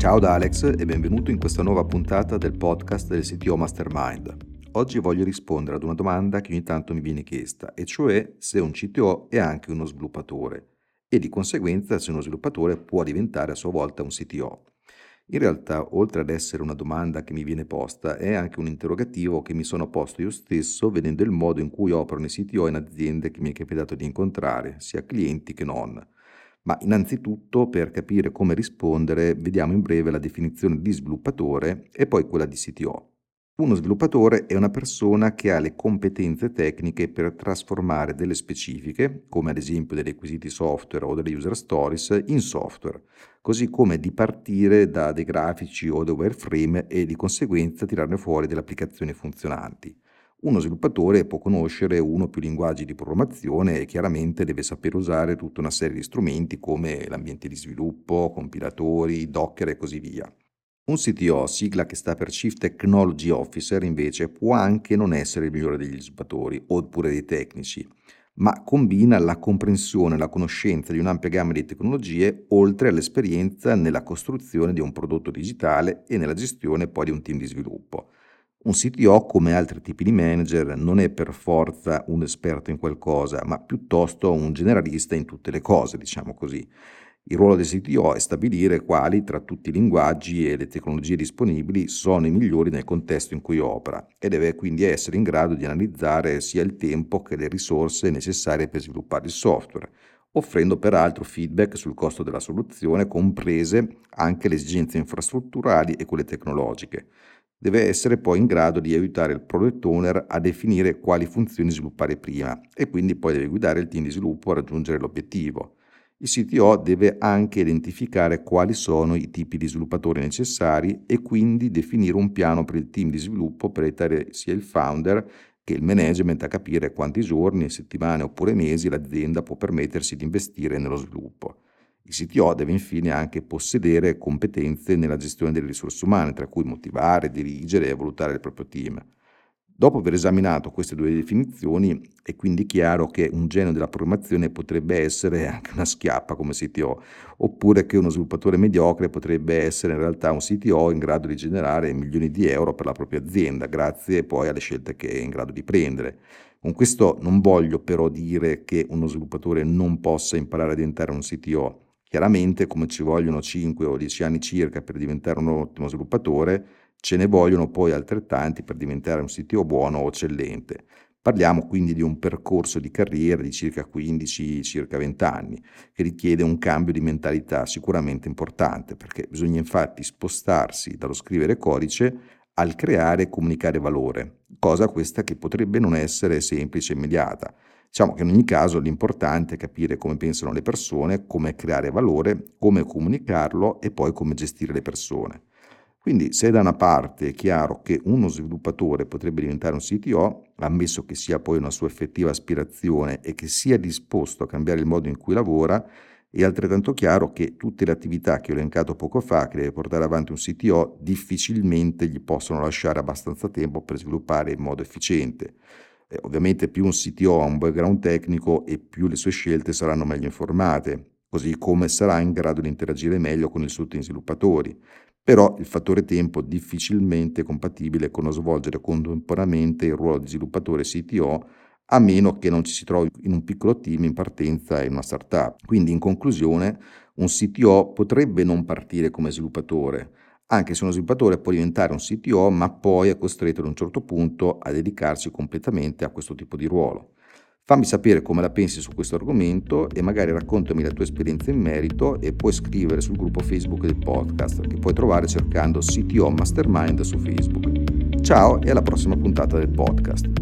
Ciao da Alex e benvenuto in questa nuova puntata del podcast del CTO Mastermind. Oggi voglio rispondere ad una domanda che ogni tanto mi viene chiesta, e cioè se un CTO è anche uno sviluppatore e di conseguenza se uno sviluppatore può diventare a sua volta un CTO. In realtà, oltre ad essere una domanda che mi viene posta, è anche un interrogativo che mi sono posto io stesso vedendo il modo in cui operano i CTO in aziende che mi è capitato di incontrare, sia clienti che non. Ma innanzitutto, per capire come rispondere, vediamo in breve la definizione di sviluppatore e poi quella di CTO. Uno sviluppatore è una persona che ha le competenze tecniche per trasformare delle specifiche, come ad esempio dei requisiti software o delle user stories, in software, così come di partire da dei grafici o da wireframe e di conseguenza tirarne fuori delle applicazioni funzionanti. Uno sviluppatore può conoscere uno o più linguaggi di programmazione e chiaramente deve saper usare tutta una serie di strumenti come l'ambiente di sviluppo, compilatori, Docker e così via. Un CTO, sigla che sta per Chief Technology Officer, invece può anche non essere il migliore degli sviluppatori oppure dei tecnici, ma combina la comprensione e la conoscenza di un'ampia gamma di tecnologie oltre all'esperienza nella costruzione di un prodotto digitale e nella gestione poi di un team di sviluppo. Un CTO, come altri tipi di manager, non è per forza un esperto in qualcosa, ma piuttosto un generalista in tutte le cose, diciamo così. Il ruolo del CTO è stabilire quali tra tutti i linguaggi e le tecnologie disponibili sono i migliori nel contesto in cui opera e deve quindi essere in grado di analizzare sia il tempo che le risorse necessarie per sviluppare il software, offrendo peraltro feedback sul costo della soluzione, comprese anche le esigenze infrastrutturali e quelle tecnologiche. Deve essere poi in grado di aiutare il product owner a definire quali funzioni sviluppare prima e quindi poi deve guidare il team di sviluppo a raggiungere l'obiettivo. Il CTO deve anche identificare quali sono i tipi di sviluppatori necessari e quindi definire un piano per il team di sviluppo per aiutare sia il founder che il management a capire quanti giorni, settimane oppure mesi l'azienda può permettersi di investire nello sviluppo. Il CTO deve infine anche possedere competenze nella gestione delle risorse umane, tra cui motivare, dirigere e valutare il proprio team. Dopo aver esaminato queste due definizioni è quindi chiaro che un genio della programmazione potrebbe essere anche una schiappa come CTO, oppure che uno sviluppatore mediocre potrebbe essere in realtà un CTO in grado di generare milioni di euro per la propria azienda, grazie poi alle scelte che è in grado di prendere. Con questo non voglio però dire che uno sviluppatore non possa imparare a diventare un CTO. Chiaramente, come ci vogliono 5 o 10 anni circa per diventare un ottimo sviluppatore, Ce ne vogliono poi altrettanti per diventare un sito buono o eccellente. Parliamo quindi di un percorso di carriera di circa 15, circa 20 anni, che richiede un cambio di mentalità sicuramente importante, perché bisogna infatti spostarsi dallo scrivere codice al creare e comunicare valore, cosa questa che potrebbe non essere semplice e immediata. Diciamo che in ogni caso l'importante è capire come pensano le persone, come creare valore, come comunicarlo e poi come gestire le persone. Quindi se da una parte è chiaro che uno sviluppatore potrebbe diventare un CTO, ammesso che sia poi una sua effettiva aspirazione e che sia disposto a cambiare il modo in cui lavora, è altrettanto chiaro che tutte le attività che ho elencato poco fa, che deve portare avanti un CTO, difficilmente gli possono lasciare abbastanza tempo per sviluppare in modo efficiente. Eh, ovviamente più un CTO ha un background tecnico e più le sue scelte saranno meglio informate, così come sarà in grado di interagire meglio con i suoi sviluppatori però il fattore tempo difficilmente è compatibile con lo svolgere contemporaneamente il ruolo di sviluppatore CTO a meno che non ci si trovi in un piccolo team in partenza in una startup. Quindi in conclusione un CTO potrebbe non partire come sviluppatore, anche se uno sviluppatore può diventare un CTO ma poi è costretto ad un certo punto a dedicarsi completamente a questo tipo di ruolo. Fammi sapere come la pensi su questo argomento e magari raccontami la tua esperienza in merito e puoi scrivere sul gruppo Facebook del podcast che puoi trovare cercando CTO Mastermind su Facebook. Ciao e alla prossima puntata del podcast.